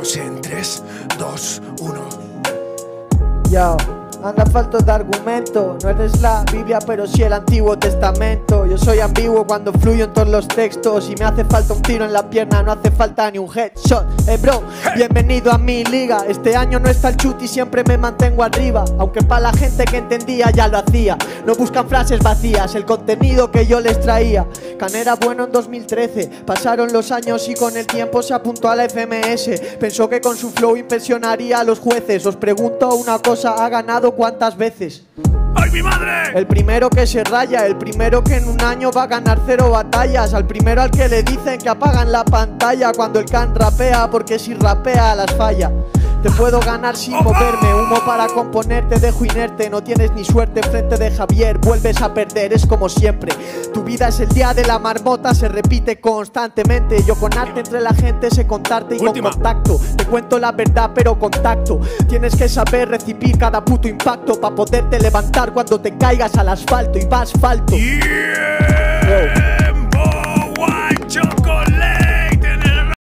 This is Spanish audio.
En 3, 2, 1. Yo, anda falta de argumento. No eres la Biblia, pero sí el Antiguo Testamento. Yo soy ambiguo cuando fluyo en todos los textos. Y me hace falta un tiro en la pierna, no hace falta ni un headshot. Eh, bro, bienvenido a mi liga. Este año no está el chuti, siempre me mantengo arriba. Aunque para la gente que entendía ya lo hacía. No buscan frases vacías, el contenido que yo les traía. Can era bueno en 2013. Pasaron los años y con el tiempo se apuntó a la FMS. Pensó que con su flow impresionaría a los jueces. Os pregunto una cosa, ¿ha ganado cuántas veces? ¡Ay, mi madre! El primero que se raya, el primero que en un año va a ganar cero batallas, al primero al que le dicen que apagan la pantalla cuando el can rapea, porque si rapea las falla. Te puedo ganar sin moverme, humo para componer, te dejo inerte, no tienes ni suerte frente de Javier, vuelves a perder, es como siempre. Tu vida es el día de la marmota, se repite constantemente. Yo con arte entre la gente sé contarte y Última. con contacto. Te cuento la verdad, pero contacto. Tienes que saber recibir cada puto impacto para poderte levantar cuando te caigas al asfalto y va asfalto. Yeah.